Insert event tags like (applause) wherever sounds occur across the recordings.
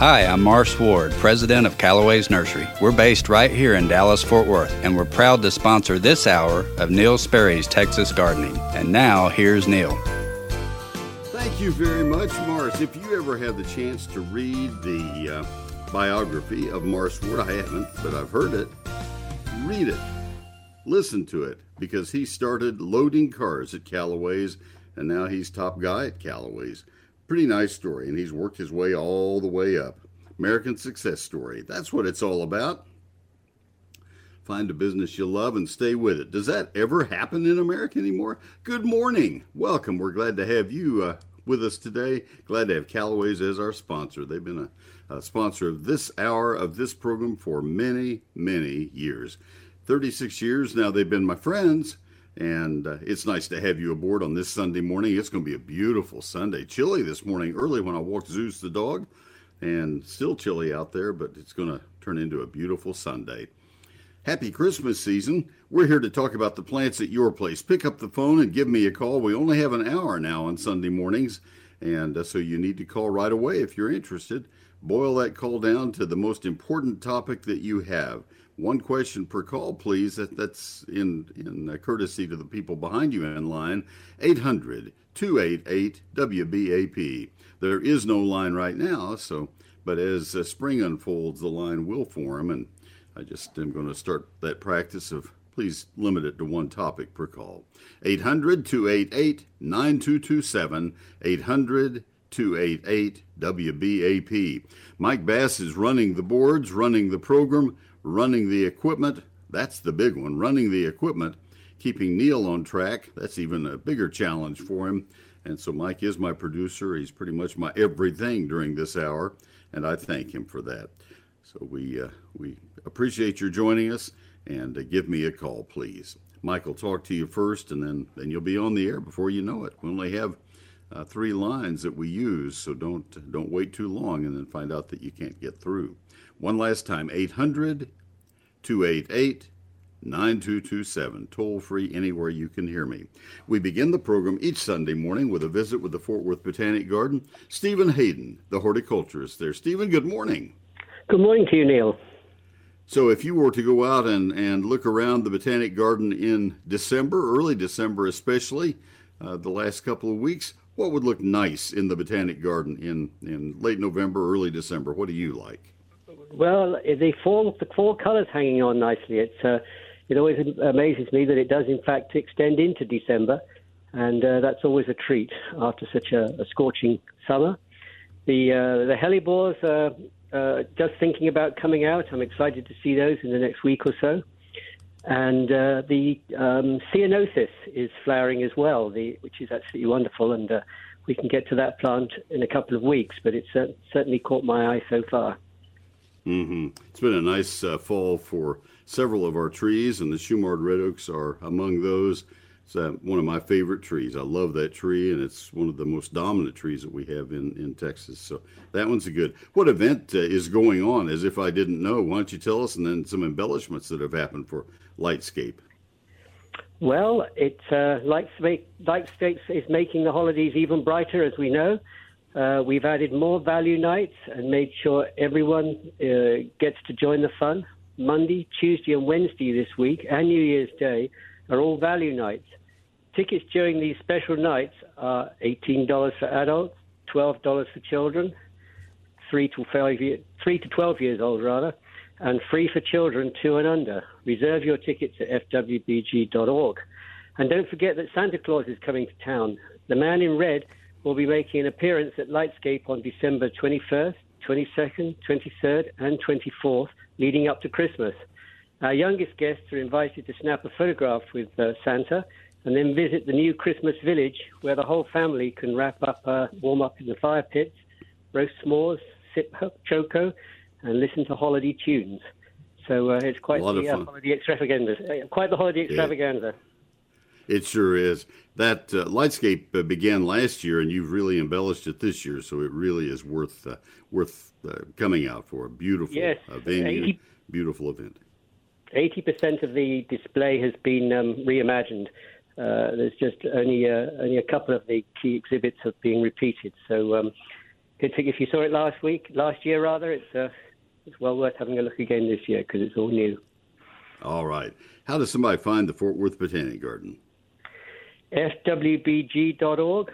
Hi, I'm Marce Ward, president of Calloway's Nursery. We're based right here in Dallas, Fort Worth, and we're proud to sponsor this hour of Neil Sperry's Texas Gardening. And now, here's Neil. Thank you very much, Marce. If you ever have the chance to read the uh, biography of Marce Ward, I haven't, but I've heard it. Read it, listen to it, because he started loading cars at Calloway's, and now he's top guy at Calloway's pretty nice story, and he's worked his way all the way up. American success story. That's what it's all about. Find a business you love and stay with it. Does that ever happen in America anymore? Good morning. Welcome. We're glad to have you uh, with us today. Glad to have Calloway's as our sponsor. They've been a, a sponsor of this hour of this program for many, many years. 36 years now, they've been my friends and uh, it's nice to have you aboard on this Sunday morning. It's going to be a beautiful Sunday. Chilly this morning early when I walked Zeus the dog, and still chilly out there, but it's going to turn into a beautiful Sunday. Happy Christmas season. We're here to talk about the plants at your place. Pick up the phone and give me a call. We only have an hour now on Sunday mornings, and uh, so you need to call right away if you're interested. Boil that call down to the most important topic that you have one question per call, please. That, that's in, in courtesy to the people behind you in line. 800 288 WBAP. There is no line right now, so but as uh, spring unfolds, the line will form, and I just am going to start that practice of please limit it to one topic per call. 800 288 9227. 800 288 WBAP. Mike Bass is running the boards, running the program running the equipment. That's the big one. Running the equipment, keeping Neil on track. That's even a bigger challenge for him. And so Mike is my producer. He's pretty much my everything during this hour, and I thank him for that. So we uh, we appreciate your joining us, and uh, give me a call, please. Will talk to you first, and then then you'll be on the air before you know it. We only have uh, three lines that we use, so don't don't wait too long and then find out that you can't get through. One last time 800 288 9227, toll free anywhere you can hear me. We begin the program each Sunday morning with a visit with the Fort Worth Botanic Garden. Stephen Hayden, the horticulturist there. Stephen, good morning. Good morning to you, Neil. So, if you were to go out and, and look around the Botanic Garden in December, early December especially, uh, the last couple of weeks, what would look nice in the Botanic Garden in, in late November, early December? What do you like? Well, the fall colours hanging on nicely. It's uh, it always amazes me that it does in fact extend into December, and uh, that's always a treat after such a, a scorching summer. The uh, the hellebores are uh, just thinking about coming out. I'm excited to see those in the next week or so. And uh, the um, ceanothus is flowering as well, the, which is absolutely wonderful. And uh, we can get to that plant in a couple of weeks, but it's uh, certainly caught my eye so far. Mm-hmm. It's been a nice uh, fall for several of our trees, and the Shumard red oaks are among those. It's uh, one of my favorite trees. I love that tree, and it's one of the most dominant trees that we have in, in Texas. So that one's a good. What event uh, is going on? As if I didn't know. Why don't you tell us, and then some embellishments that have happened for Lightscape. Well, it uh, Lightscape is making the holidays even brighter, as we know. Uh, we've added more value nights and made sure everyone uh, gets to join the fun. Monday, Tuesday, and Wednesday this week, and New Year's Day, are all value nights. Tickets during these special nights are $18 for adults, $12 for children, 3 to, 5 year, 3 to 12 years old, rather, and free for children 2 and under. Reserve your tickets at fwbg.org. And don't forget that Santa Claus is coming to town. The man in red will be making an appearance at Lightscape on December 21st, 22nd, 23rd, and 24th, leading up to Christmas. Our youngest guests are invited to snap a photograph with uh, Santa and then visit the new Christmas village where the whole family can wrap up, uh, warm up in the fire pits, roast s'mores, sip choco, and listen to holiday tunes. So uh, it's quite the uh, holiday extravaganza. Uh, quite the holiday extravaganza. Yeah. It sure is. That uh, Lightscape uh, began last year, and you've really embellished it this year, so it really is worth uh, worth uh, coming out for a beautiful yes, uh, venue, 80, beautiful event. Eighty percent of the display has been um, reimagined. Uh, there's just only only a couple of the key exhibits have been repeated. So um, if you saw it last week, last year rather, it's uh, it's well worth having a look again this year because it's all new. All right. How does somebody find the Fort Worth Botanic Garden? fwbg.org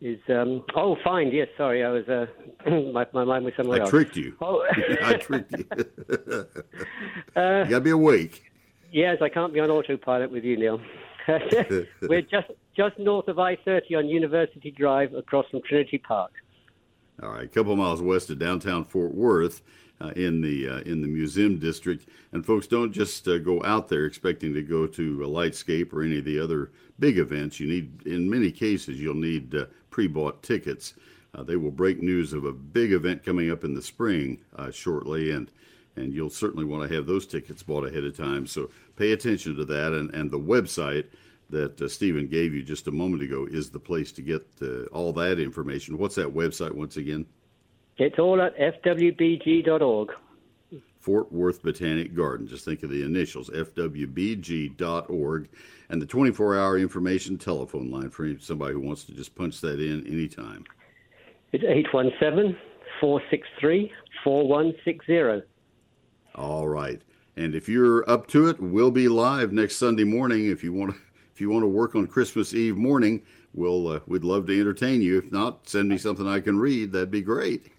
is um, oh fine yes sorry I was uh, (clears throat) my, my mind was somewhere else. I else. tricked you. Oh. (laughs) I tricked you. (laughs) Uh, you gotta be awake. Yes, I can't be on autopilot with you, Neil. (laughs) We're just just north of I-30 on University Drive, across from Trinity Park. All right, a couple miles west of downtown Fort Worth, uh, in the uh, in the museum district. And folks, don't just uh, go out there expecting to go to a Lightscape or any of the other big events. You need, in many cases, you'll need uh, pre-bought tickets. Uh, they will break news of a big event coming up in the spring uh, shortly, and and you'll certainly want to have those tickets bought ahead of time. So pay attention to that, and and the website that Stephen gave you just a moment ago is the place to get all that information. What's that website once again? It's all at fwbg.org. Fort Worth Botanic Garden. Just think of the initials, fwbg.org, and the 24 hour information telephone line for somebody who wants to just punch that in anytime. It's 817 463 4160. All right. And if you're up to it, we'll be live next Sunday morning. If you want to, if you want to work on Christmas Eve morning, we'll uh, we'd love to entertain you. If not, send me something I can read. That'd be great.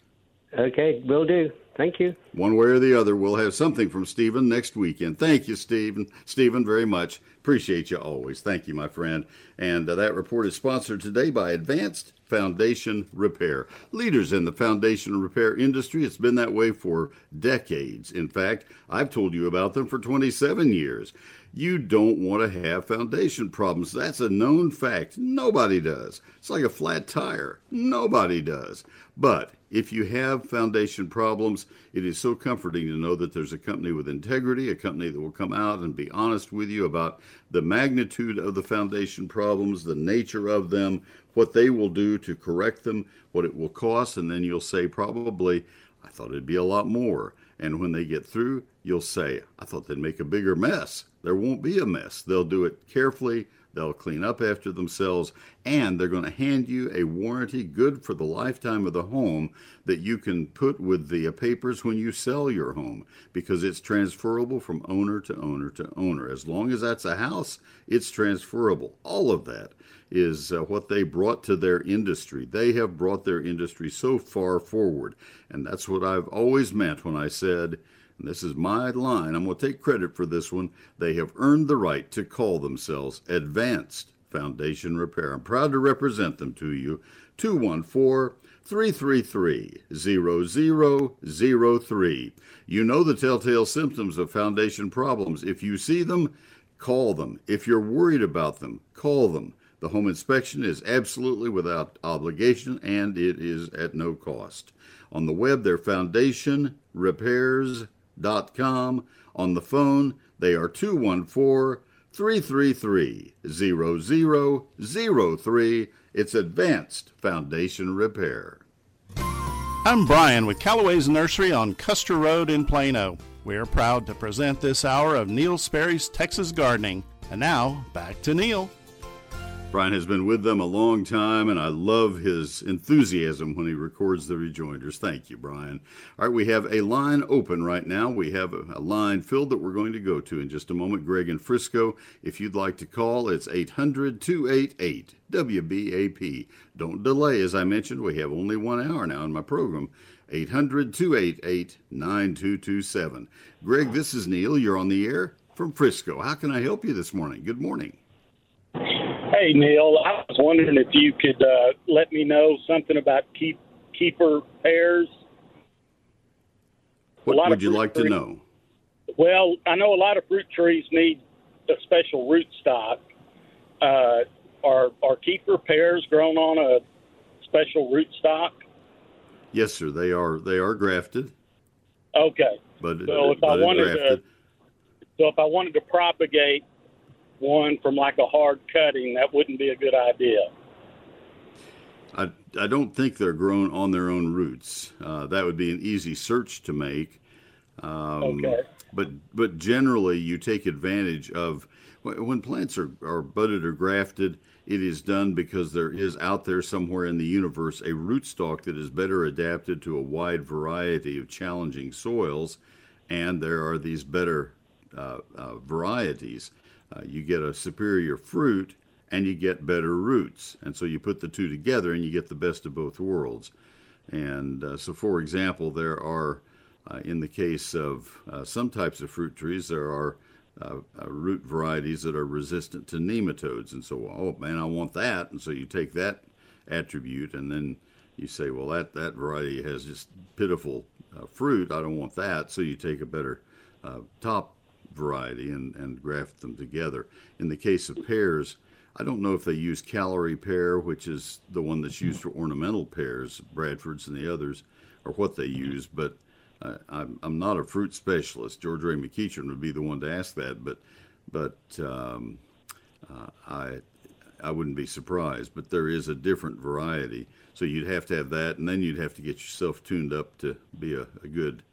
Okay, will do. Thank you. One way or the other, we'll have something from Stephen next weekend. Thank you, Stephen. Stephen, very much. Appreciate you always. Thank you, my friend. And uh, that report is sponsored today by Advanced Foundation Repair. Leaders in the foundation repair industry. It's been that way for decades. In fact, I've told you about them for 27 years. You don't want to have foundation problems. That's a known fact. Nobody does. It's like a flat tire. Nobody does. But if you have foundation problems, it is so comforting to know that there's a company with integrity, a company that will come out and be honest with you about the magnitude of the foundation problems, the nature of them, what they will do to correct them, what it will cost, and then you'll say, probably, I thought it'd be a lot more. And when they get through, you'll say, I thought they'd make a bigger mess. There won't be a mess. They'll do it carefully, they'll clean up after themselves, and they're going to hand you a warranty good for the lifetime of the home that you can put with the papers when you sell your home because it's transferable from owner to owner to owner. As long as that's a house, it's transferable. All of that is uh, what they brought to their industry. They have brought their industry so far forward. And that's what I've always meant when I said, this is my line, I'm going to take credit for this one. They have earned the right to call themselves Advanced Foundation Repair. I'm proud to represent them to you. 214 333 0003. You know the telltale symptoms of foundation problems. If you see them, call them. If you're worried about them, call them. The home inspection is absolutely without obligation and it is at no cost. On the web, they're foundationrepairs.com. On the phone, they are 214 333 0003. It's Advanced Foundation Repair. I'm Brian with Calloway's Nursery on Custer Road in Plano. We're proud to present this hour of Neil Sperry's Texas Gardening. And now, back to Neil. Brian has been with them a long time, and I love his enthusiasm when he records the rejoinders. Thank you, Brian. All right, we have a line open right now. We have a, line filled that we're going to go to in just a moment. Greg in Frisco, if you'd like to call, it's 800 288 WBAP. Don't delay, as I mentioned, we have only one hour now in my program. 800 288 9227. Greg, this is Neil. You're on the air from Frisco. How can I help you this morning? Good morning. Hey, Neil, I was wondering if you could uh, let me know something about keep, Kieffer pears. What would you like trees. to know? Well, I know a lot of fruit trees need a special root stock. Uh, are are Kieffer pears grown on a special root stock? Yes, sir. They are. They are grafted. Okay. But so if I wanted grafted. to, so if I wanted to propagate one from like a hard cutting, that wouldn't be a good idea. I, I don't think they're grown on their own roots. Uh, that would be an easy search to make. Um, okay. But but generally, you take advantage of when plants are, are budded or grafted, it is done because there is out there somewhere in the universe a rootstock that is better adapted to a wide variety of challenging soils, and there are these better uh, uh, varieties. Uh, you get a superior fruit and you get better roots. And so you put the two together and you get the best of both worlds. And uh, so, for example, there are, uh, in the case of uh, some types of fruit trees, there are uh, uh, root varieties that are resistant to nematodes. And so, oh man, I want that. And so you take that attribute and then you say, well, that, that variety has just pitiful fruit. I don't want that. So you take a better top variety and, and graft them together. In the case of pears, I don't know if they use Callery pear, which is the one that's used for ornamental pears, Bradford's and the others, or what they use, but uh, I'm, I'm not a fruit specialist. George Ray McEachern would be the one to ask that, but but um, uh, I I wouldn't be surprised. But there is a different variety, so you'd have to have that, and then you'd have to get yourself tuned up to be a, a good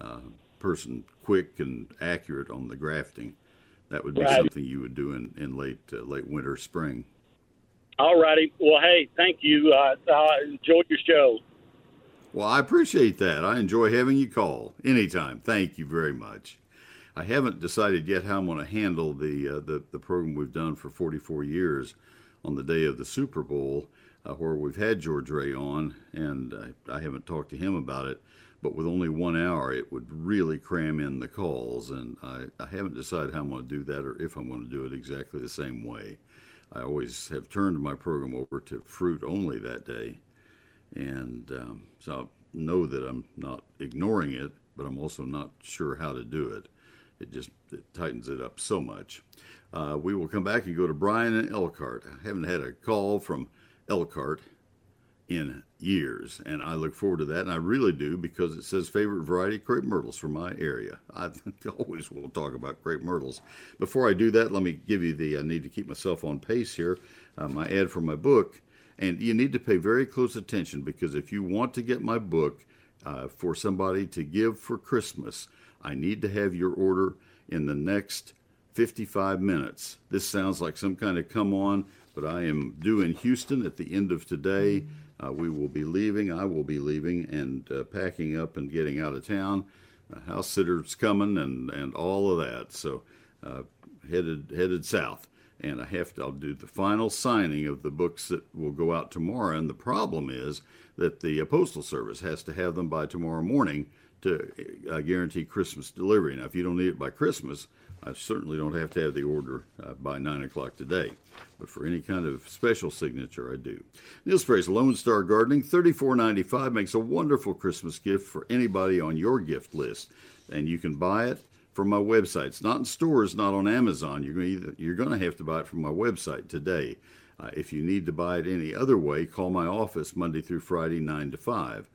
uh, person, quick and accurate on the grafting. That would be right. something you would do in, in late uh, late winter, spring. All righty. Well, hey, thank you. Uh, I enjoyed your show. Well, I appreciate that. I enjoy having you call anytime. Thank you very much. I haven't decided yet how I'm going to handle the uh, the, the program we've done for 44 years on the day of the Super Bowl, uh, where we've had George Ray on, and I haven't talked to him about it but with only one hour, it would really cram in the calls. And I, I haven't decided how I'm going to do that or if I'm going to do it exactly the same way. I always have turned my program over to fruit only that day. And um, so I know that I'm not ignoring it, but I'm also not sure how to do it. It just it tightens it up so much. Uh, we will come back and go to Brian and Elkhart. I haven't had a call from Elkhart in years, and I look forward to that. And I really do because it says favorite variety crepe myrtles from my area. (laughs) I always will talk about crepe myrtles. Before I do that, let me give you the. I need to keep myself on pace here. Uh, my ad for my book, and you need to pay very close attention because if you want to get my book uh, for somebody to give for Christmas, I need to have your order in the next 55 minutes. This sounds like some kind of come on, but I am due in Houston at the end of today. Uh, we will be leaving. I will be leaving and uh, packing up and getting out of town. Uh, house sitter's coming and, and all of that. So uh, headed headed south. And I have to. I'll do the final signing of the books that will go out tomorrow. And the problem is that the postal service has to have them by tomorrow morning to uh, guarantee Christmas delivery. Now, if you don't need it by Christmas, I certainly don't have to have the order uh, by 9 o'clock today, but for any kind of special signature, I do. Neil Sperry's Lone Star Gardening, $34.95, makes a wonderful Christmas gift for anybody on your gift list. And you can buy it from my website. It's not in stores, not on Amazon. You're going to, have to buy it from my website today. Uh, if you need to buy it any other way, call my office Monday through Friday, 9 to 5.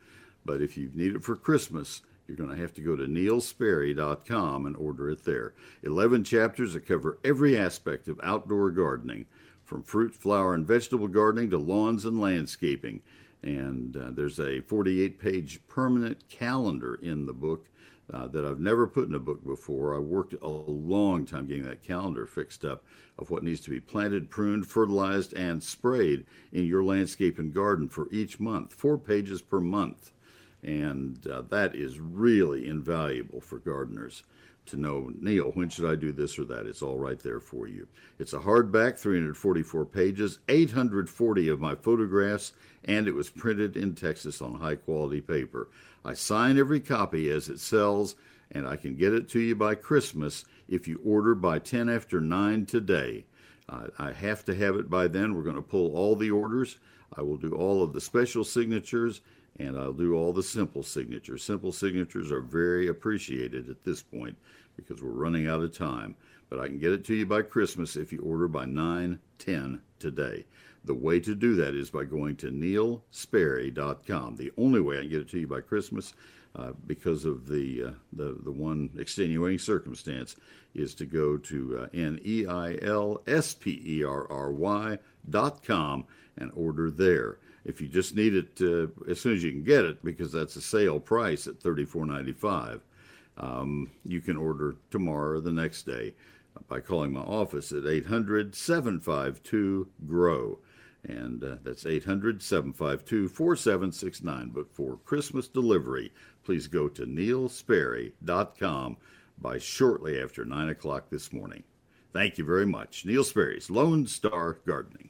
But if you need it for Christmas, you're going to have to go to neilsperry.com and order it there. 11 chapters that cover every aspect of outdoor gardening, from fruit, flower, and vegetable gardening to lawns and landscaping. And uh, there's a 48 page permanent calendar in the book uh, that I've never put in a book before. I worked a long time getting that calendar fixed up of what needs to be planted, pruned, fertilized, and sprayed in your landscape and garden for each month. Four pages per month. And uh, that is really invaluable for gardeners to know, Neil, when should I do this or that? It's all right there for you. It's a hardback, 344 pages, 840 of my photographs, and it was printed in Texas on high quality paper. I sign every copy as it sells, and I can get it to you by Christmas if you order by 10 after 9 today. Uh, I have to have it by then. We're going to pull all the orders. I will do all of the special signatures and I'll do all the simple signatures. Simple signatures are very appreciated at this point because we're running out of time. But I can get it to you by Christmas if you order by 9 10 today. The way to do that is by going to neilsperry.com. The only way I can get it to you by Christmas, uh, because of the, uh, the the one extenuating circumstance, is to go to uh, n e i l s p e r r y dot com and order there. If you just need it uh, as soon as you can get it, because that's a sale price at $34.95, um, you can order tomorrow or the next day. by calling my office at 800 752 GROW. And uh, that's 800 752 4769. But for Christmas delivery, please go to neilsperry.com by shortly after 9 o'clock this morning. Thank you very much. Neil Sperry's Lone Star Gardening.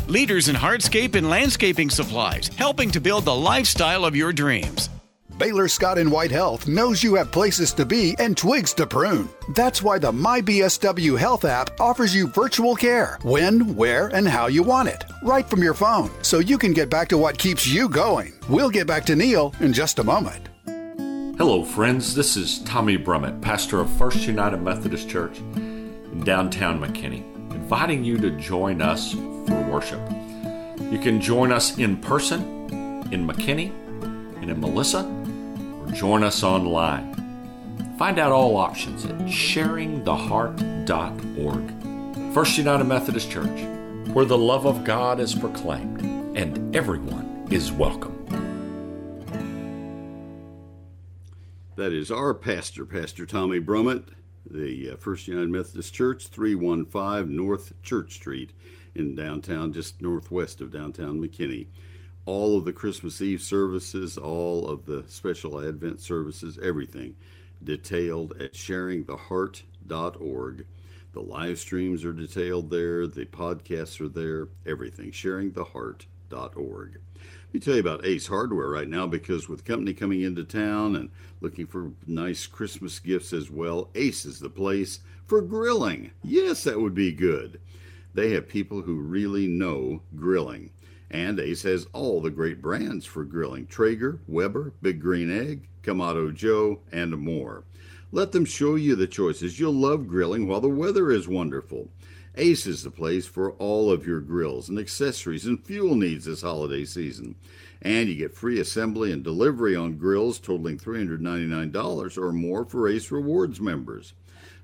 leaders in hardscape and landscaping supplies, helping to build the lifestyle of your dreams. Baylor Scott and White Health knows you have places to be and twigs to prune. That's why the MyBSW Health app offers you virtual care when, where, and how you want it, right from your phone, so you can get back to what keeps you going. We'll get back to Neil in just a moment. Hello, friends. This is Tommy Brummett, pastor of First United Methodist Church in downtown McKinney, inviting you to join us for worship. You can join us in person in McKinney and in Melissa or join us online. Find out all options at sharingtheheart.org. First United Methodist Church, where the love of God is proclaimed and everyone is welcome. That is our pastor, Pastor Tommy Brummett, the uh, First United Methodist Church, 315 North Church Street in downtown, just northwest of downtown McKinney all of the Christmas Eve services, all of the special Advent services, everything detailed at sharingtheheart.org. The live streams are detailed there, the podcasts are there, everything. Sharingtheheart.org. Let me tell you about Ace Hardware right now because with company coming into town and looking for nice Christmas gifts as well, Ace is the place for grilling. Yes, that would be good. They have people who really know grilling. And Ace has all the great brands for grilling Traeger, Weber, Big Green Egg, Kamado Joe, and more. Let them show you the choices. You'll love grilling while the weather is wonderful. Ace is the place for all of your grills and accessories and fuel needs this holiday season. And you get free assembly and delivery on grills totaling $399 or more for Ace Rewards members.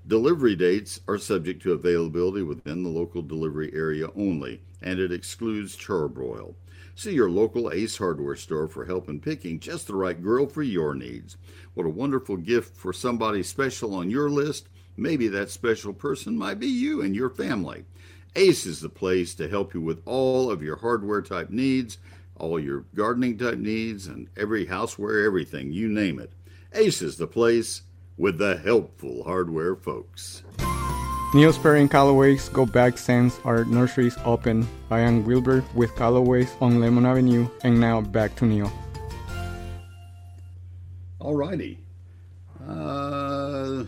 Delivery dates are subject to availability within the local delivery area only, and it excludes Char-Broil. See your local Ace Hardware store for help in picking just the right grill for your needs. What a wonderful gift for somebody special on your list. Maybe that special person might be you and your family. Ace is the place to help you with all of your hardware type needs, all your gardening type needs, and every houseware, everything, you name it. Ace is the place with the helpful hardware folks. Neil Sperry and Calloway's Go Back since our nurseries open. I am Wilbur with Calloway's on Lemon Avenue, and now back to Neil. Alrighty. Uh,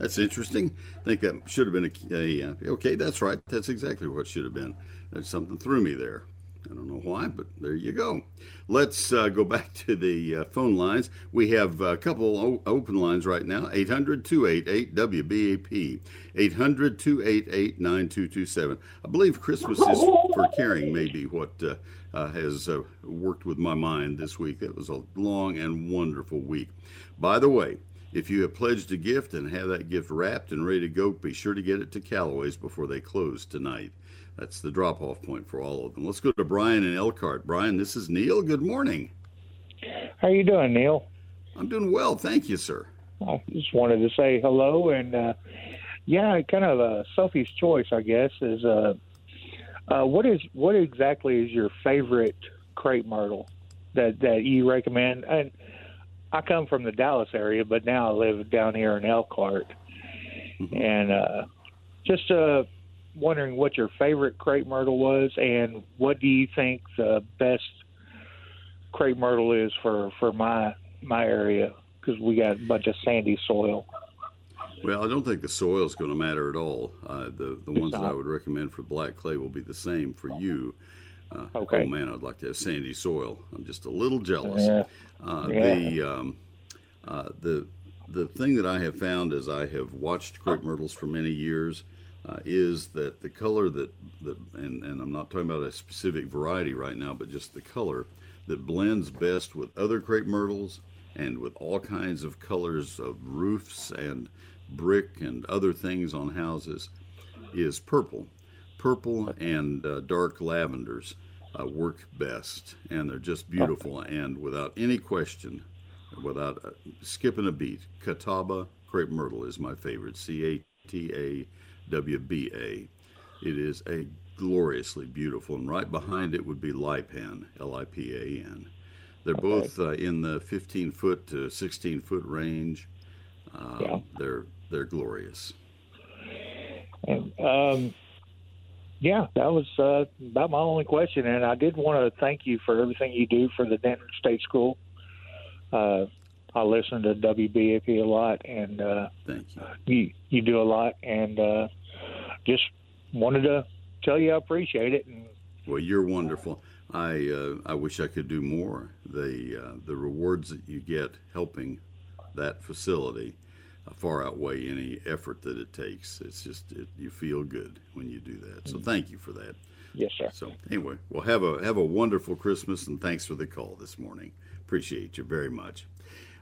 that's interesting. I think that should have been a, a, a, okay. That's right. That's exactly what should have been. That something threw me there. I don't know why, but there you go. Let's uh, go back (laughs) to the uh, phone lines. We have a couple o- open lines right now 800 288 WBAP, 800 288 9227. I believe Christmas is for caring, maybe what uh, uh has uh, worked with my mind this week. It was a long and wonderful week. By the way, if you have pledged a gift and have that gift wrapped and ready to go, be sure to get it to Calloway's before they close tonight. That's the drop off point for all of them. Let's go to Brian and Elkhart. Brian, this is Neil. Good morning. How are you doing, Neil? I'm doing well, thank you, sir. I just wanted to say hello and uh, yeah, kind of a Sophie's choice, I guess, is uh, uh, what is what exactly is your favorite crepe myrtle that that you recommend? And I come from the Dallas area, but now I live down here in Elkhart, mm-hmm. and uh, just uh, wondering what your favorite crepe myrtle was, and what do you think the best crepe myrtle is for for my my area because we got a bunch of sandy soil. Well, I don't think the soil is going to matter at all. Uh, the the ones that I would recommend for black clay will be the same for you. Uh, okay. Oh man, I'd like to have sandy soil. I'm just a little jealous. Yeah. Uh, Yeah. The um, uh, the the thing that I have found as I have watched crepe myrtles for many years uh, is that the color that that and, and I'm not talking about a specific variety right now, but just the color that blends best with other crepe myrtles and with all kinds of colors of roofs and brick and other things on houses is purple. Purple and uh, dark lavenders uh, work best, and they're just beautiful. And without any question, without uh, skipping a beat, Catawba crepe myrtle is my favorite. C A T A W B A. It is a gloriously beautiful, and right behind it would be Lipan, L I P A N. They're both uh, in the 15 foot to 16 foot range. Um, Yeah. They're they're glorious. And um, yeah, that was uh, about my only question. And I did want to thank you for everything you do for the Denton State School. Uh, I listen to WBAP a lot, and uh, Thank you. you you do a lot, and uh, just wanted to tell you I appreciate it. And Well, you're wonderful. I uh, I wish I could do more. The uh, the rewards that you get helping that facility far outweigh any effort that it takes. It's just it, you feel good when you do that. So thank you for that. yes, sir. So anyway, well have a have a wonderful Christmas and thanks for the call this morning. Appreciate you very much.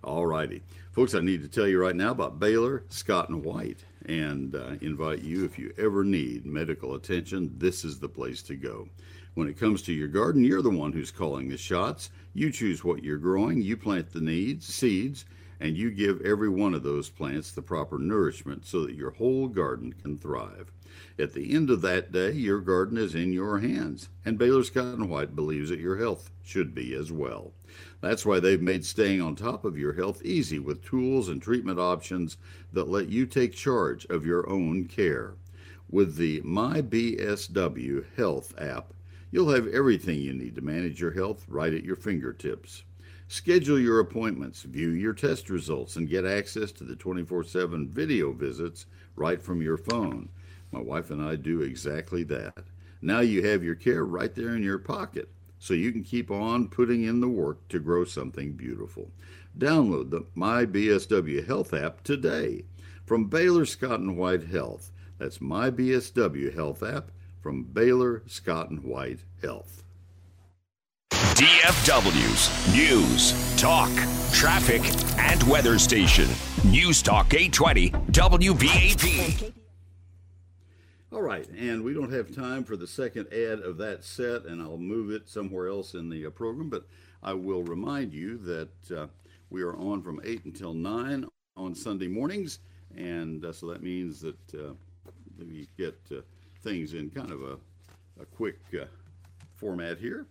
All righty, folks. I need to tell you right now about Baylor Scott and White, and uh, invite you if you ever need medical attention. This is the place to go. When it comes to your garden, you're the one who's calling the shots. You choose what you're growing. You plant the needs, seeds, and you give every one of those plants the proper nourishment so that your whole garden can thrive. At the end of that day, your garden is in your hands, and Baylor Scott and White believes that your health should be as well. That's why they've made staying on top of your health easy with tools and treatment options that let you take charge of your own care. With the MyBSW Health app, you'll have everything you need to manage your health right at your fingertips. Schedule your appointments, view your test results, and get access to the 24 7 video visits right from your phone. My wife and I do exactly that. Now you have your care right there in your pocket, so you can keep on putting in the work to grow something beautiful. Download the MyBSW Health app today from Baylor Scott and White Health. That's MyBSW Health app from Baylor Scott and White Health. DFW's News, Talk, Traffic, and Weather Station. News Talk 820 WBAP. All right, and we don't have time for the second ad of that set, and I'll move it somewhere else in the uh, program, but I will remind you that uh, we are on from 8 until 9 on Sunday mornings, and uh, so that means that uh, we get uh, things in kind of a, a quick uh, format here.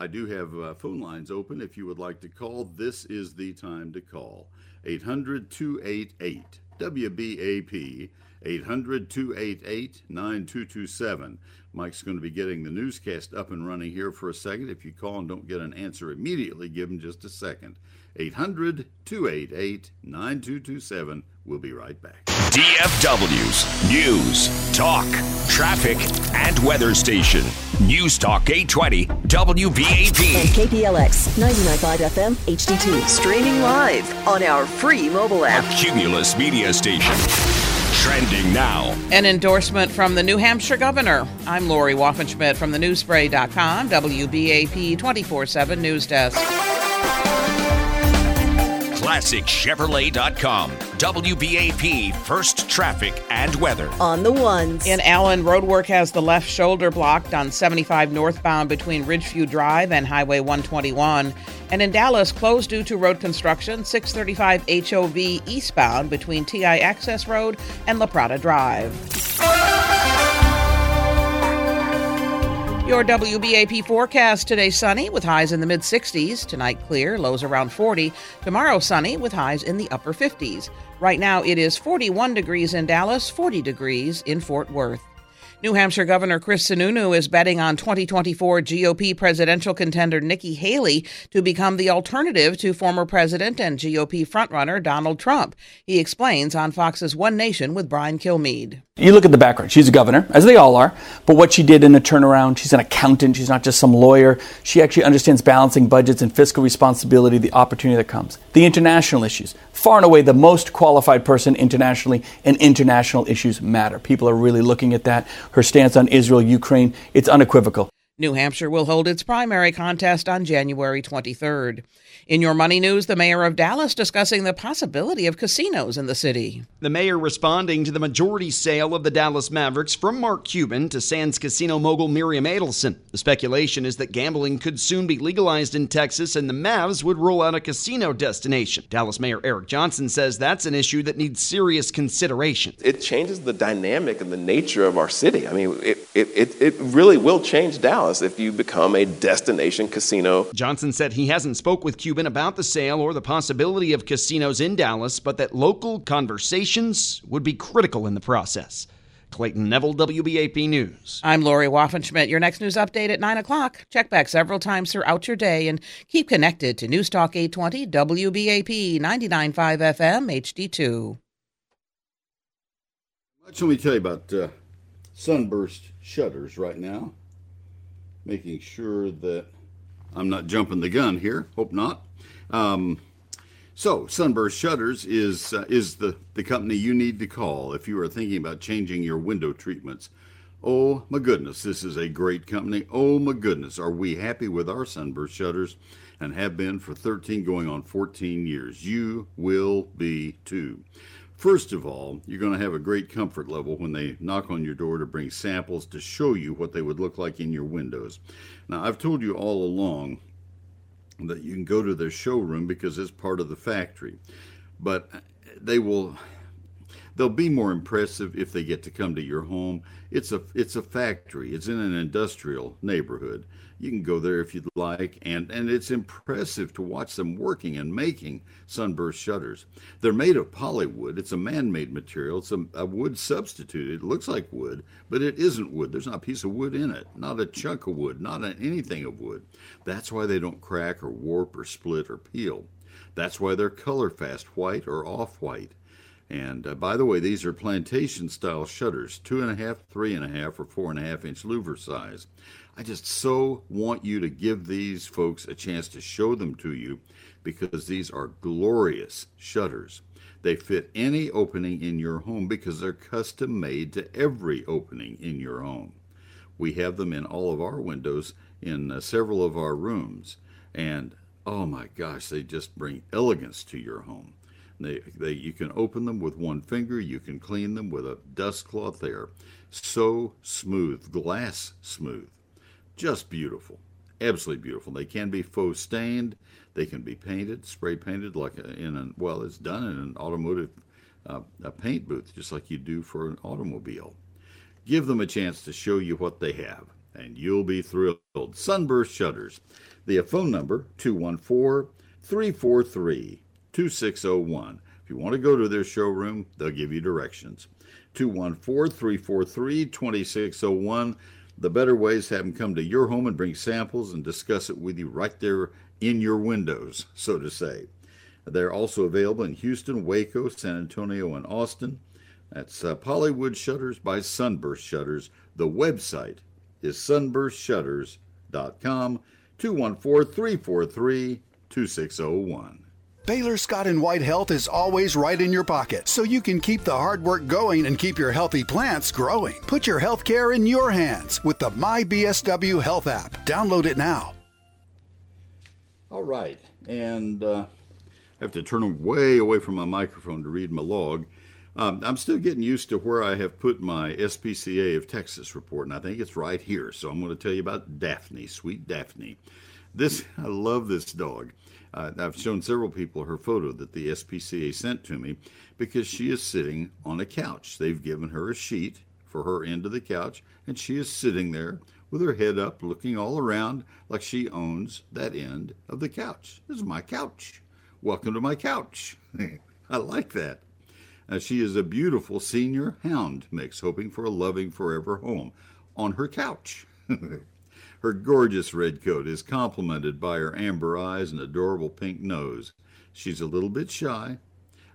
I do have uh, phone lines open if you would like to call. This is the time to call 800 288 WBAP 800 288 9227. Mike's going to be getting the newscast up and running here for a second. If you call and don't get an answer immediately, give him just a second. 800 288 9227. We'll be right back. DFW's News, Talk, Traffic, and Weather Station. News Talk 820 WBAP. And KPLX 99.5 FM HD2. Streaming live on our free mobile app. Cumulus Media Station. Trending now. An endorsement from the New Hampshire governor. I'm Lori Waffenschmidt from the newsspray.com, WBAP 24 7 News Desk. ClassicChevrolet.com. WBAP First Traffic and Weather. On the ones. In Allen, roadwork has the left shoulder blocked on 75 northbound between Ridgeview Drive and Highway 121. And in Dallas, closed due to road construction, 635 HOV eastbound between TI Access Road and La Prada Drive. Your WBAP forecast today sunny with highs in the mid 60s. Tonight clear, lows around 40. Tomorrow sunny with highs in the upper 50s. Right now it is 41 degrees in Dallas, 40 degrees in Fort Worth. New Hampshire Governor Chris Sununu is betting on 2024 GOP presidential contender Nikki Haley to become the alternative to former president and GOP frontrunner Donald Trump. He explains on Fox's One Nation with Brian Kilmeade. You look at the background. She's a governor, as they all are, but what she did in a turnaround, she's an accountant, she's not just some lawyer. She actually understands balancing budgets and fiscal responsibility, the opportunity that comes. The international issues, far and away the most qualified person internationally, and international issues matter. People are really looking at that. Her stance on Israel, Ukraine, it's unequivocal. New Hampshire will hold its primary contest on January 23rd. In your money news, the mayor of Dallas discussing the possibility of casinos in the city. The mayor responding to the majority sale of the Dallas Mavericks from Mark Cuban to Sands casino mogul Miriam Adelson. The speculation is that gambling could soon be legalized in Texas and the Mavs would roll out a casino destination. Dallas Mayor Eric Johnson says that's an issue that needs serious consideration. It changes the dynamic and the nature of our city. I mean, it, it, it, it really will change Dallas if you become a destination casino. Johnson said he hasn't spoke with Cuban about the sale or the possibility of casinos in Dallas, but that local conversations would be critical in the process. Clayton Neville, WBAP News. I'm Lori Waffenschmidt. Your next news update at 9 o'clock. Check back several times throughout your day and keep connected to News Talk 820, WBAP 99.5 FM, HD2. Let me tell you about uh, sunburst shutters right now. Making sure that I'm not jumping the gun here. Hope not. Um, so, Sunburst Shutters is uh, is the, the company you need to call if you are thinking about changing your window treatments. Oh my goodness, this is a great company. Oh my goodness, are we happy with our Sunburst Shutters and have been for 13 going on 14 years? You will be too. First of all, you're going to have a great comfort level when they knock on your door to bring samples to show you what they would look like in your windows. Now, I've told you all along that you can go to their showroom because it's part of the factory. But uh, they will they'll be more impressive if they get to come to your home. It's a it's a factory. It's in an industrial neighborhood. You can go there if you'd like, and and it's impressive to watch them working and making sunburst shutters. They're made of polywood. It's a man-made material. It's a, a wood substitute. It looks like wood, but it isn't wood. There's not a piece of wood in it. Not a chunk of wood. Not anything of wood. That's why they don't crack or warp or split or peel. That's why they're color fast, white or off white. And uh, by the way, these are plantation style shutters, two and a half, three and a half, or four and a half inch louver size. I just so want you to give these folks a chance to show them to you because these are glorious shutters. They fit any opening in your home because they're custom made to every opening in your home. We have them in all of our windows in uh, several of our rooms. And oh my gosh, they just bring elegance to your home. They, they, you can open them with one finger. You can clean them with a dust cloth. They are so smooth, glass smooth, just beautiful, absolutely beautiful. They can be faux stained. They can be painted, spray painted, like in an well, it's done in an automotive uh, a paint booth, just like you do for an automobile. Give them a chance to show you what they have, and you'll be thrilled. Sunburst Shutters. The phone number 214 343 2601. If you want to go to their showroom, they'll give you directions. 214 343 2601. The better way ways have them come to your home and bring samples and discuss it with you right there in your windows, so to say. They're also available in Houston, Waco, San Antonio, and Austin. That's uh, Polywood Shutters by Sunburst Shutters. The website is sunburstshutters.com, 214 343 2601. Baylor Scott and White Health is always right in your pocket, so you can keep the hard work going and keep your healthy plants growing. Put your health care in your hands with the MyBSW Health app. Download it now. All right, and uh, I have to turn way away from my microphone to read my log. Um, I'm still getting used to where I have put my SPCA of Texas report, and I think it's right here. So I'm going to tell you about Daphne, sweet Daphne. This I love this dog. Uh, I've shown several people her photo that the SPCA sent to me because she is sitting on a couch. They've given her a sheet for her end of the couch, and she is sitting there with her head up, looking all around like she owns that end of the couch. This is my couch. Welcome to my couch. (laughs) I like that. Now, she is a beautiful senior hound mix, hoping for a loving forever home on her couch. (laughs) her gorgeous red coat is complemented by her amber eyes and adorable pink nose. She's a little bit shy.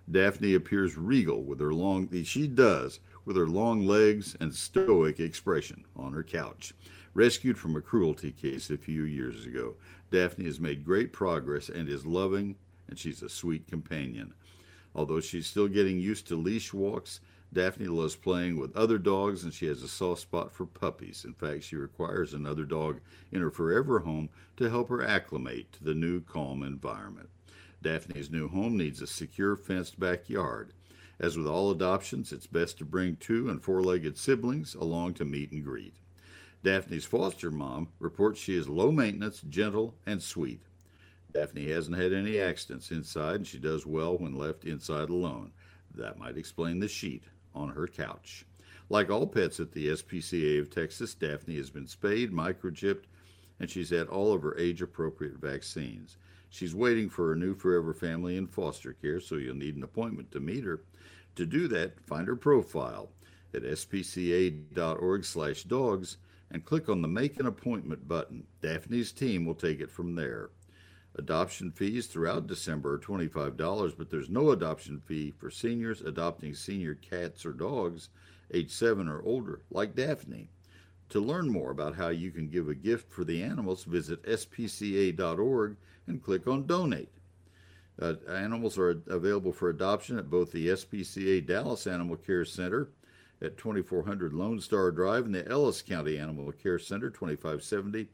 Daphne appears regal with her long, she does, with her long legs and stoic expression on her couch. Rescued from a cruelty case a few years ago, Daphne has made great progress and is loving, and she's a sweet companion. Although she's still getting used to leash walks, Daphne loves playing with other dogs and she has a soft spot for puppies. In fact, she requires another dog in her forever home to help her acclimate to the new calm environment. Daphne's new home needs a secure fenced backyard. As with all adoptions, it's best to bring two and four legged siblings along to meet and greet. Daphne's foster mom reports she is low maintenance, gentle, and sweet. Daphne hasn't had any accidents inside, and she does well when left inside alone. That might explain the sheet on her couch. Like all pets at the SPCA of Texas, Daphne has been spayed, microchipped, and she's had all of her age appropriate vaccines. She's waiting for her new forever family in foster care, so you'll need an appointment to meet her. To do that, find her profile at spca.org/dogs and click on the Make an Appointment button. Daphne's team will take it from there. Adoption fees throughout December are $25, but there's no adoption fee for seniors adopting senior cats or dogs age 7 or older, like Daphne. To learn more about how you can give a gift for the animals, visit spca.org and click on Donate. Uh, animals are available for adoption at both the SPCA Dallas Animal Care Center at 2400 Lone Star Drive and the Ellis County Animal Care Center, 2570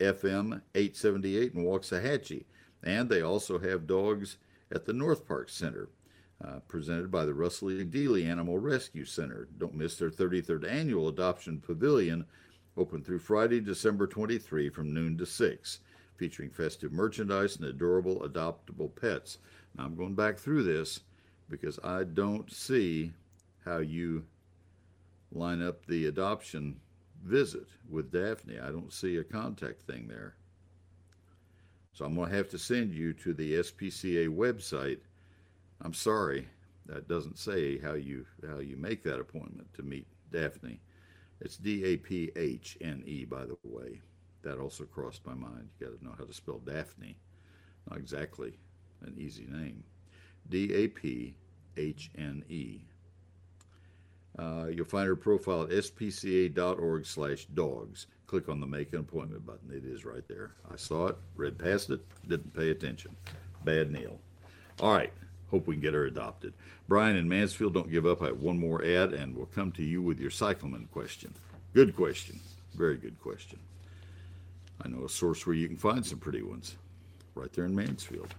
FM 878 in Waxahachie. And they also have dogs at the North Park Center, uh, presented by the Russell E. Dealey Animal Rescue Center. Don't miss their 33rd annual Adoption Pavilion, open through Friday, December 23 from noon to 6, featuring festive merchandise and adorable adoptable pets. Now, I'm going back through this because I don't see how you line up the adoption visit with Daphne. I don't see a contact thing there. So I'm going to have to send you to the SPCA website. I'm sorry, that doesn't say how you how you make that appointment to meet Daphne. It's D A P H N E, by the way. That also crossed my mind. You got to know how to spell Daphne. Not exactly an easy name. D A P H N E. Uh, you'll find her profile at spca.org slash dogs. Click on the Make an Appointment button. It is right there. I saw it, read past it, didn't pay attention. Bad Neil. All right. Hope we can get her adopted. Brian in Mansfield, don't give up. I have one more ad, and we'll come to you with your cyclamen question. Good question. Very good question. I know a source where you can find some pretty ones right there in Mansfield.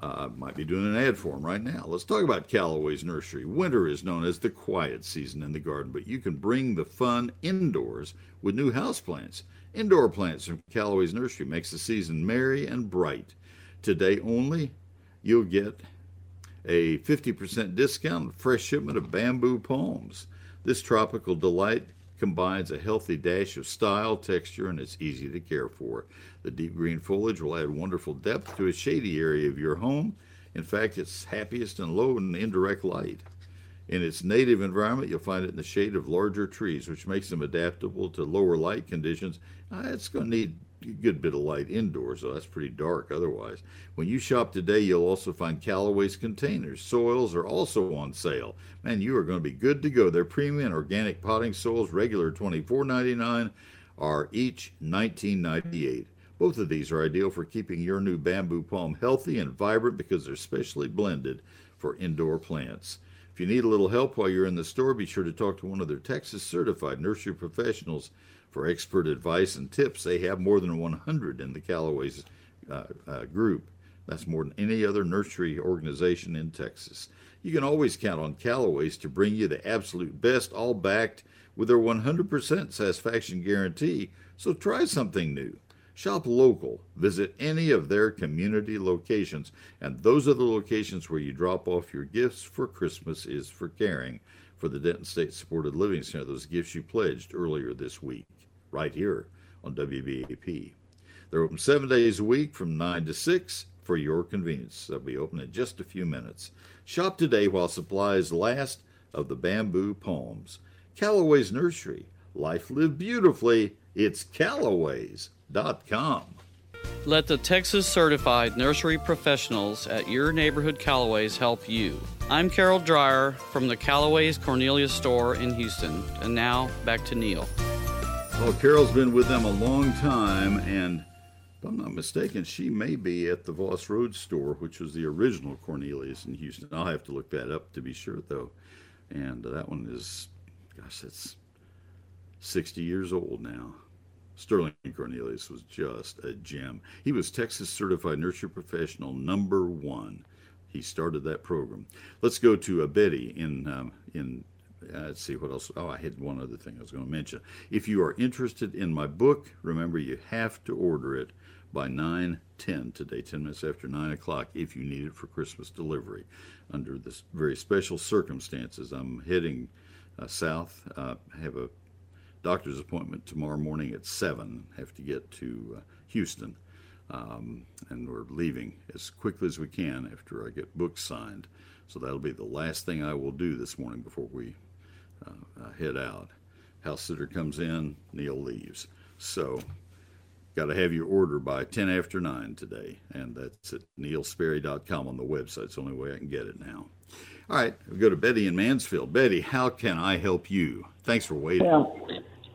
Uh, might be doing an ad for them right now. Let's talk about Calloway's Nursery. Winter is known as the quiet season in the garden, but you can bring the fun indoors with new houseplants. Indoor plants from Calloway's Nursery makes the season merry and bright. Today only, you'll get a 50% discount on fresh shipment of bamboo palms. This tropical delight combines a healthy dash of style, texture, and it's easy to care for. The deep green foliage will add wonderful depth to a shady area of your home. In fact, it's happiest in low and indirect light. In its native environment, you'll find it in the shade of larger trees, which makes them adaptable to lower light conditions. Uh, it's going to need good bit of light indoors, so that's pretty dark otherwise. When you shop today, you'll also find Calloway's containers. Soils are also on sale. Man, you are going to be good to go. Their premium organic potting soils, regular $24.99, are each $19.98. Both of these are ideal for keeping your new bamboo palm healthy and vibrant because they're specially blended for indoor plants. If you need a little help while you're in the store, be sure to talk to one of their Texas certified nursery professionals for expert advice and tips. They have more than 100 in the Calloway's uh, uh, group. That's more than any other nursery organization in Texas. You can always count on Calloway's to bring you the absolute best, all backed with their 100% satisfaction guarantee. So try something new. Shop local. Visit any of their community locations. And those are the locations where you drop off your gifts for Christmas is for caring for the Denton State Supported Living Center, those gifts you pledged earlier this week, right here on WBAP. They're open seven days a week from 9 to 6 for your convenience. They'll be open in just a few minutes. Shop today while supplies last of the bamboo palms. Calloway's Nursery. Life lived beautifully. It's Calloway's.com. Let the Texas certified nursery professionals at your neighborhood Calloways help you. I'm Carol Dreyer from the Calloways Cornelius store in Houston. And now back to Neil. Well, Carol's been with them a long time, and if I'm not mistaken, she may be at the Voss Road store, which was the original Cornelius in Houston. I'll have to look that up to be sure, though. And that one is, gosh, that's 60 years old now. Sterling Cornelius was just a gem. He was Texas Certified Nursery Professional number one. He started that program. Let's go to a Betty in um, in. Uh, let's see what else. Oh, I had one other thing I was going to mention. If you are interested in my book, remember you have to order it by 9 10 today, 10 minutes after 9 o'clock, if you need it for Christmas delivery. Under this very special circumstances, I'm heading uh, south. Uh, have a doctor's appointment tomorrow morning at 7. Have to get to uh, Houston. Um, and we're leaving as quickly as we can after I get books signed. So that'll be the last thing I will do this morning before we uh, uh, head out. House sitter comes in, Neil leaves. So got to have your order by 10 after 9 today. And that's at neilsperry.com on the website. It's the only way I can get it now. All right, we go to Betty in Mansfield. Betty, how can I help you? Thanks for waiting. Well,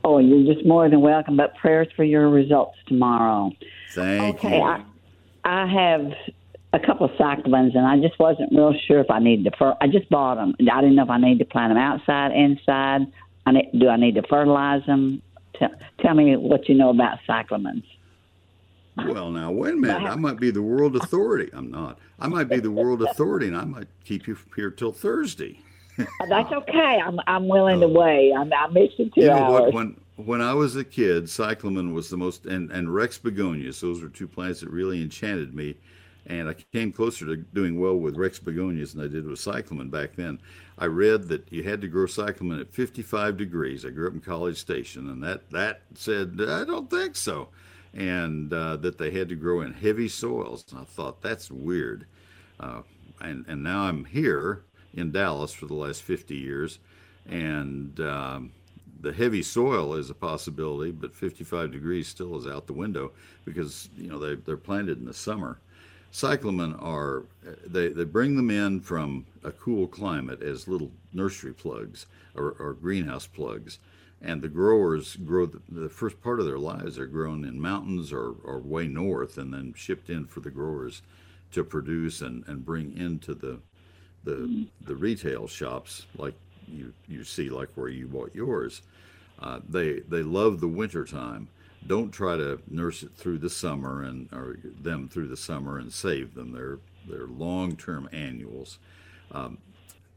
oh, you're just more than welcome, but prayers for your results tomorrow. Thank okay, you. I, I have a couple of cyclamens, and I just wasn't real sure if I needed to. Fer- I just bought them. I didn't know if I needed to plant them outside, inside. I need, do I need to fertilize them? Tell, tell me what you know about cyclamens. Well, now, wait a minute. I might be the world authority. I'm not. I might be the world authority, and I might keep you here till Thursday. Uh, that's okay. I'm I'm willing to uh, wait. I'm I missed it two you know hours. what? When when I was a kid, cyclamen was the most, and, and Rex begonias. Those were two plants that really enchanted me. And I came closer to doing well with Rex begonias than I did with cyclamen back then. I read that you had to grow cyclamen at 55 degrees. I grew up in College Station, and that, that said, I don't think so. And uh, that they had to grow in heavy soils. And I thought, that's weird. Uh, and, and now I'm here in Dallas for the last 50 years. And um, the heavy soil is a possibility, but 55 degrees still is out the window because you know they they're planted in the summer. Cyclamen are they, they bring them in from a cool climate as little nursery plugs or, or greenhouse plugs, and the growers grow the, the first part of their lives are grown in mountains or, or way north and then shipped in for the growers to produce and, and bring into the the the retail shops like you you see like where you bought yours. Uh, they they love the winter time. Don't try to nurse it through the summer and or them through the summer and save them. They're they're long term annuals. Um,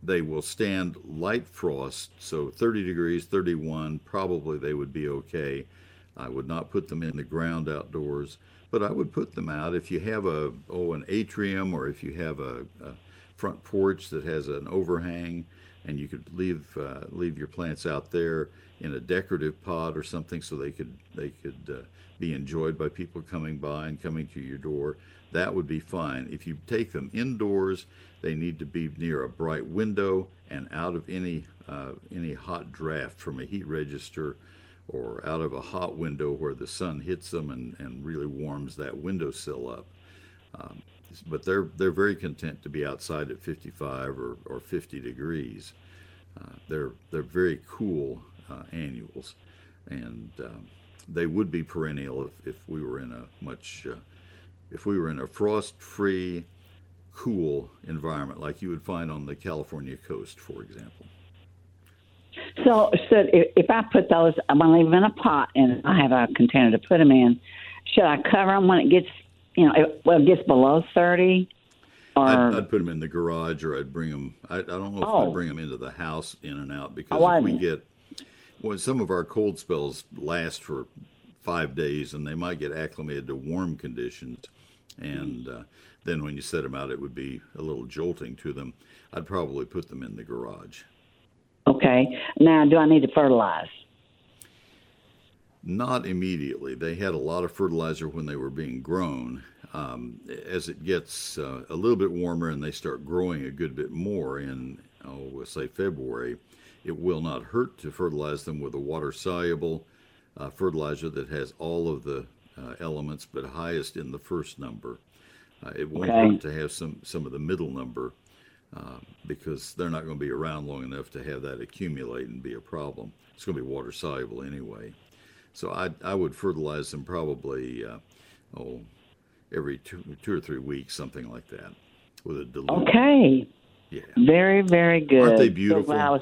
they will stand light frost, so 30 degrees, 31, probably they would be okay. I would not put them in the ground outdoors, but I would put them out if you have a oh an atrium or if you have a, a front porch that has an overhang, and you could leave uh, leave your plants out there in a decorative pot or something, so they could they could uh, be enjoyed by people coming by and coming to your door. That would be fine. If you take them indoors, they need to be near a bright window and out of any uh, any hot draft from a heat register or out of a hot window where the sun hits them and, and really warms that windowsill up. Um, but they're they're very content to be outside at 55 or, or 50 degrees. Uh, they're they're very cool uh, annuals, and um, they would be perennial if, if we were in a much uh, if we were in a frost-free, cool environment like you would find on the California coast, for example. So, so if, if I put those, I'm gonna leave them in a pot, and I have a container to put them in. Should I cover them when it gets, you know, it, well, it gets below thirty? Or I'd, I'd put them in the garage, or I'd bring them. I, I don't know if Oh. I'd bring them into the house in and out because Oh, if we get well, some of our cold spells last for five days, and they might get acclimated to warm conditions, and uh, then when you set them out, it would be a little jolting to them. I'd probably put them in the garage. okay. Now, do I need to fertilize? Not immediately. They had a lot of fertilizer when they were being grown. Um, as it gets uh, a little bit warmer and they start growing a good bit more in, oh, we'll say February, it will not hurt to fertilize them with a water soluble uh, fertilizer that has all of the uh, elements, but highest in the first number. Uh, it won't Okay. hurt to have some, some of the middle number uh, because they're not going to be around long enough to have that accumulate and be a problem. It's going to be water soluble anyway. So I, I would fertilize them probably, uh, oh, every two, two or three weeks, something like that, with a dilute. Okay. Yeah. Very, very good. Aren't they beautiful? I was-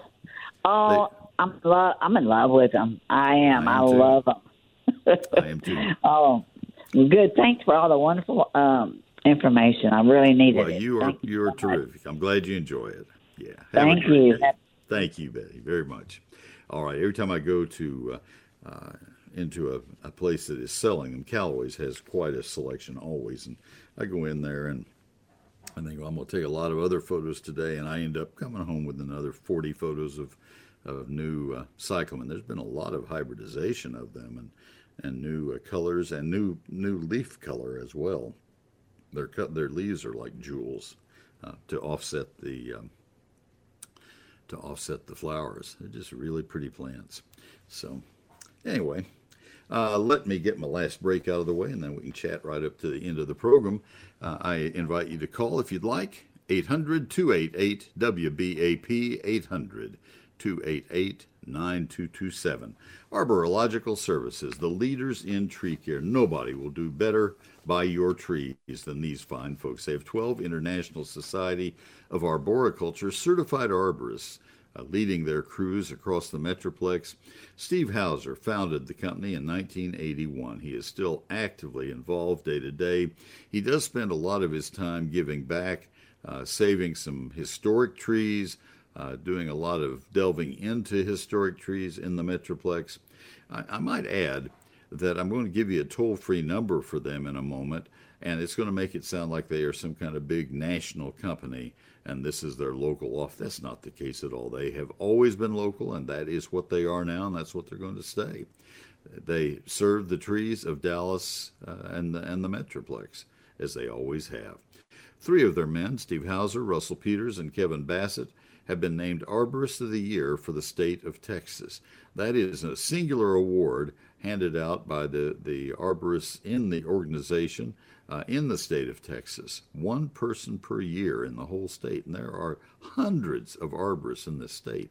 oh, I'm lo- I'm in love with them. I am. I I, am too. love them. I am too. Oh, good. Thanks for all the wonderful um, information. I really needed Well, it. you are Thank you are terrific. I'm glad you enjoy it. Yeah. have Thank you. day. Thank you, Betty, very much. All right. Every time I go to uh, uh, into a, a place that is selling them, Calloway's has quite a selection always, and I go in there and I think well, I'm going to take a lot of other photos today, and I end up coming home with another 40 photos of of new uh, cyclamen. There's been a lot of hybridization of them, and and new uh, colors and new new leaf color as well. Their their leaves are like jewels uh, to offset the um, to offset the flowers. They're just really pretty plants. So anyway, uh, let me get my last break out of the way, and then we can chat right up to the end of the program. Uh, I invite you to call if you'd like. 800 288 WBAP 800 288 9227. Arborilogical Services, the leaders in tree care. Nobody will do better by your trees than these fine folks. They have 12 International Society of Arboriculture certified arborists uh, leading their crews across the Metroplex. Steve Houser founded the company in 1981. He is still actively involved day to day. He does spend a lot of his time giving back, uh, saving some historic trees, uh, doing a lot of delving into historic trees in the Metroplex. I, I might add that I'm going to give you a toll free number for them in a moment, and it's going to make it sound like they are some kind of big national company and this is their local off. That's not the case at all. They have always been local, and that is what they are now, and that's what they're going to stay. They serve the trees of Dallas uh, and, the, and the Metroplex, as they always have. Three of their men, Steve Houser, Russell Peters, and Kevin Bassett, have been named Arborist of the Year for the state of Texas. That is a singular award handed out by the, the arborists in the organization uh, in the state of Texas. One person per year in the whole state, and there are hundreds of arborists in this state.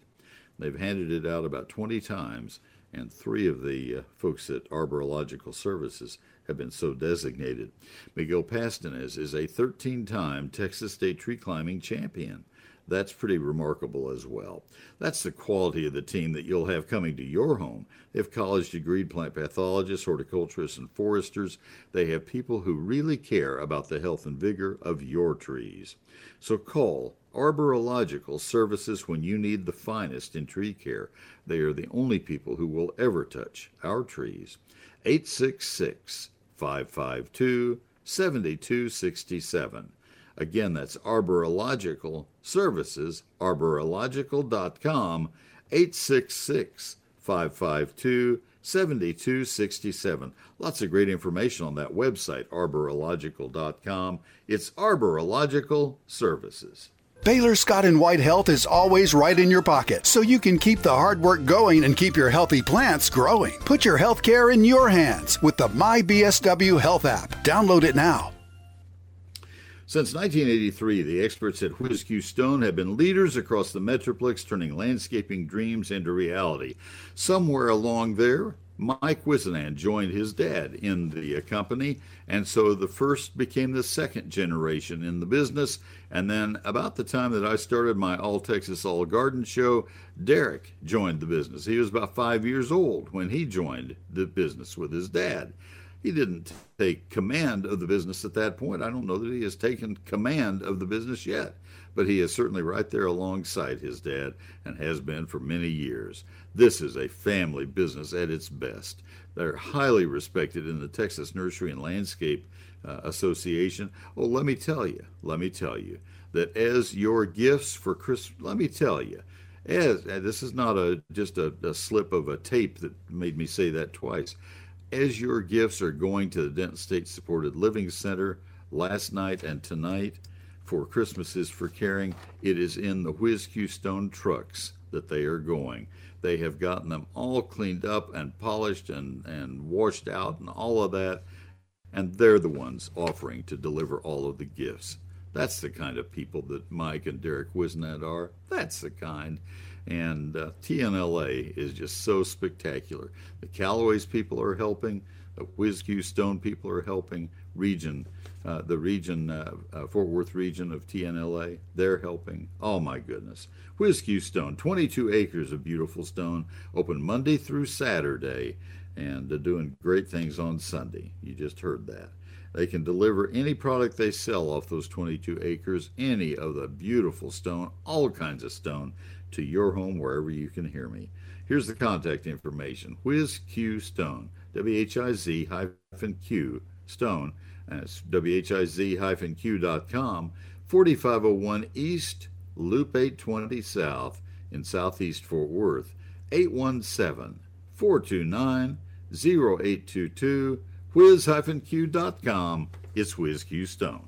They've handed it out about 20 times, and three of the uh, folks at Arborilogical Services have been so designated. Miguel Pastenes is a 13 time Texas State tree climbing champion. That's pretty remarkable as well. That's the quality of the team that you'll have coming to your home. They have college degreed plant pathologists, horticulturists, and foresters. They have people who really care about the health and vigor of your trees. So call Arborilogical Services when you need the finest in tree care. They are the only people who will ever touch our trees. 866 552 7267. Again, that's Arborilogical Services, arborilogical.com, 866 552 7267. Lots of great information on that website, arborilogical.com. It's Arborilogical Services. Baylor Scott and White Health is always right in your pocket, so you can keep the hard work going and keep your healthy plants growing. Put your health care in your hands with the MyBSW Health app. Download it now. Since 1983, the experts at Whiz-Q Stone have been leaders across the Metroplex, turning landscaping dreams into reality. Somewhere along there, Mike Wisenan joined his dad in the uh, company, and so the first became the second generation in the business. And then, about the time that I started my All Texas All Garden show, Derek joined the business. He was about five years old when he joined the business with his dad. He didn't take command of the business at that point. I don't know that he has taken command of the business yet, but he is certainly right there alongside his dad and has been for many years. This is a family business at its best. They're highly respected in the Texas Nursery and Landscape uh, Association. Oh, let me tell you, let me tell you that as your gifts for Christmas, let me tell you, As, this is not a just a, a slip of a tape that made me say that twice. As your gifts are going to the Denton State Supported Living Center last night and tonight for Christmas is for Caring, it is in the Q Stone trucks that they are going. They have gotten them all cleaned up and polished and, and washed out and all of that, and they're the ones offering to deliver all of the gifts. That's the kind of people that Mike and Derek Wisnat are. That's the kind. And uh, TNLA is just so spectacular. The Calloway's people are helping. The WhizQ Stone people are helping. Region, uh, the region, uh, uh Fort Worth region of TNLA, they're helping. Oh my goodness. WhizQ Stone, 22 acres of beautiful stone, open Monday through Saturday, and uh, doing great things on Sunday. You just heard that. They can deliver any product they sell off those 22 acres, any of the beautiful stone, all kinds of stone, to your home wherever you can hear me. Here's the contact information Whiz Q Stone, W H I Z hyphen Q Stone, that's WHIZ hyphen Q.com, 4501 East, Loop 820 South in Southeast Fort Worth, 817 429 0822 whiz-q.com. It's WhizQ Stone.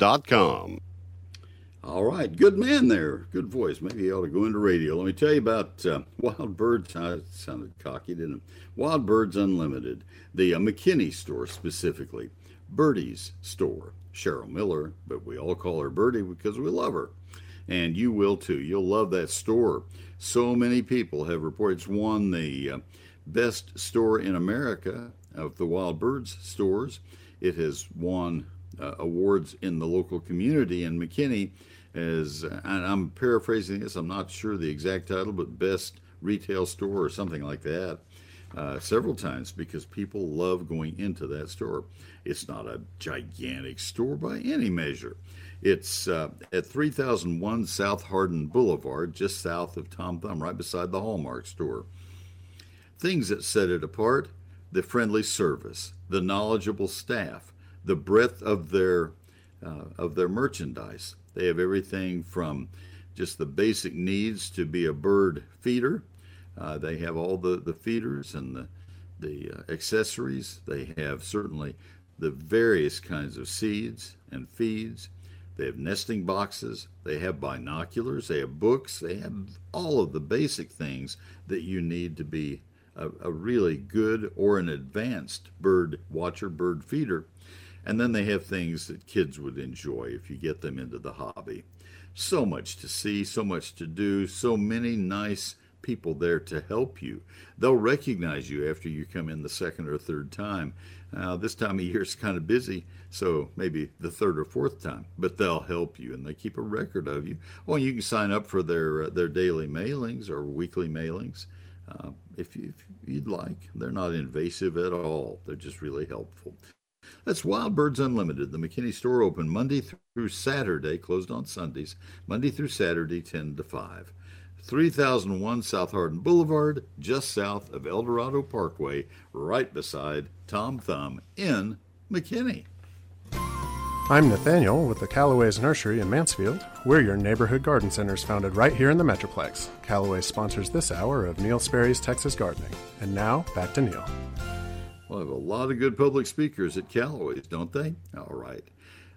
All right, good man there. Good voice. Maybe he ought to go into radio. Let me tell you about uh, (laughs) Wild Birds. I sounded cocky, didn't it? Wild Birds Unlimited, the uh, McKinney store specifically, Birdie's store. Cheryl Miller, but we all call her Birdie because we love her. And you will too. You'll love that store. So many people have reported it's won the uh, best store in America of the Wild Birds stores. It has won uh, awards in the local community. And McKinney is, I'm paraphrasing this, I'm not sure the exact title, but best retail store or something like that. Uh, several times because people love going into that store. It's not a gigantic store by any measure. It's uh, at 3001 South Hardin Boulevard, just south of Tom Thumb, right beside the Hallmark store. Things that set it apart the friendly service, the knowledgeable staff, the breadth of their uh, of their merchandise. They have everything from just the basic needs to be a bird feeder. Uh, they have all the, the feeders and the the uh, accessories. They have certainly the various kinds of seeds and feeds. They have nesting boxes. They have binoculars. They have books. They have all of the basic things that you need to be a, a really good or an advanced bird watcher, bird feeder. And then they have things that kids would enjoy if you get them into the hobby. So much to see, so much to do, so many nice people there to help you. They'll recognize you after you come in the second or third time. Now, this time of year is kind of busy, so maybe the third or fourth time, but they'll help you and they keep a record of you. Well, you can sign up for their uh, their daily mailings or weekly mailings uh, if, you, if you'd like. They're not invasive at all. They're just really helpful. That's Wild Birds Unlimited. The McKinney store open Monday through Saturday, closed on Sundays, Monday through Saturday, 10 to 5. 3001 South Hardin Boulevard, just south of El Dorado Parkway, right beside Tom Thumb in McKinney. I'm Nathaniel with the Calloway's Nursery in Mansfield. We're your neighborhood garden centers founded right here in the Metroplex. Calloway sponsors this hour of Neil Sperry's Texas Gardening. And now, back to Neil. Well, have a lot of good public speakers at Calloway's, don't they? All right.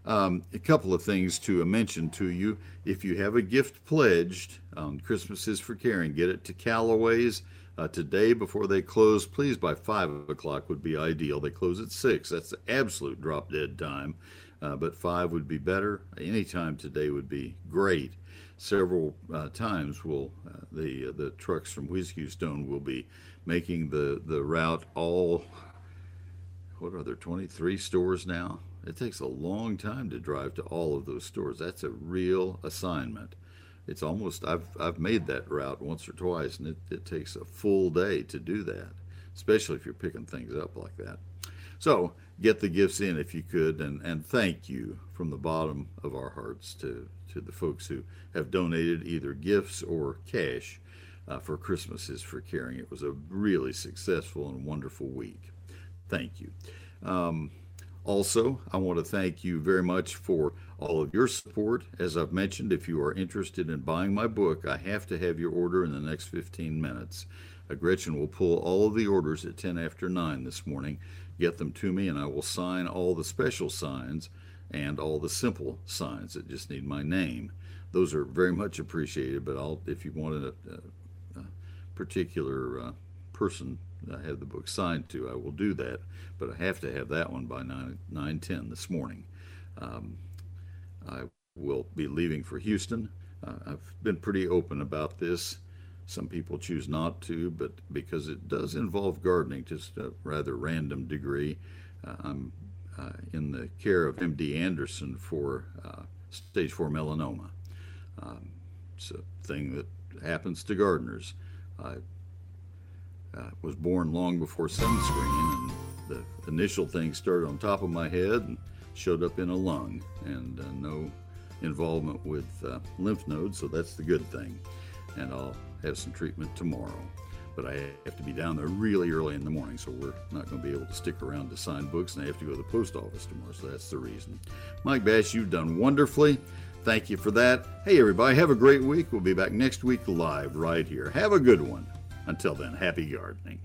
Um, a couple of things to mention to you. If you have a gift pledged on Christmas is for Caring, get it to Calloway's uh, today before they close. Please, by 5 o'clock would be ideal. They close at 6. That's the absolute drop dead time. Uh, but 5 would be better. Any time today would be great. Several uh, times will uh, the uh, the trucks from WhizQ Stone will be making the, the route all what are there 23 stores now it takes a long time to drive to all of those stores that's a real assignment it's almost I've I've made that route once or twice, and it, it takes a full day to do that, especially if you're picking things up like that. So get the gifts in if you could, and, and thank you from the bottom of our hearts to, to the folks who have donated either gifts or cash uh, for Christmases for Caring. It was a really successful and wonderful week. Thank you. Um, also, I want to thank you very much for all of your support. As I've mentioned, if you are interested in buying my book, I have to have your order in the next 15 minutes. Uh, Gretchen will pull all of the orders at 10 after 9 this morning get them to me, and I will sign all the special signs and all the simple signs that just need my name. Those are very much appreciated, but I'll if you want a, a, particular uh, person I have the book signed to, I will do that. But I have to have that one by 9, 9 10 this morning. Um, I will be leaving for Houston. Uh, I've been pretty open about this. Some people choose not to, but because it does involve gardening, just a rather random degree. Uh, I'm uh, in the care of MD Anderson for uh, stage four melanoma. Um, it's a thing that happens to gardeners. I uh, was born long before sunscreen, and the initial thing started on top of my head and showed up in a lung, and uh, no involvement with uh, lymph nodes, so that's the good thing. And I'll have some treatment tomorrow. But I have to be down there really early in the morning, so we're not going to be able to stick around to sign books, and I have to go to the post office tomorrow, so that's the reason. Mike Bash, you've done wonderfully. Thank you for that. Hey, everybody, have a great week. We'll be back next week live right here. Have a good one. Until then, happy gardening.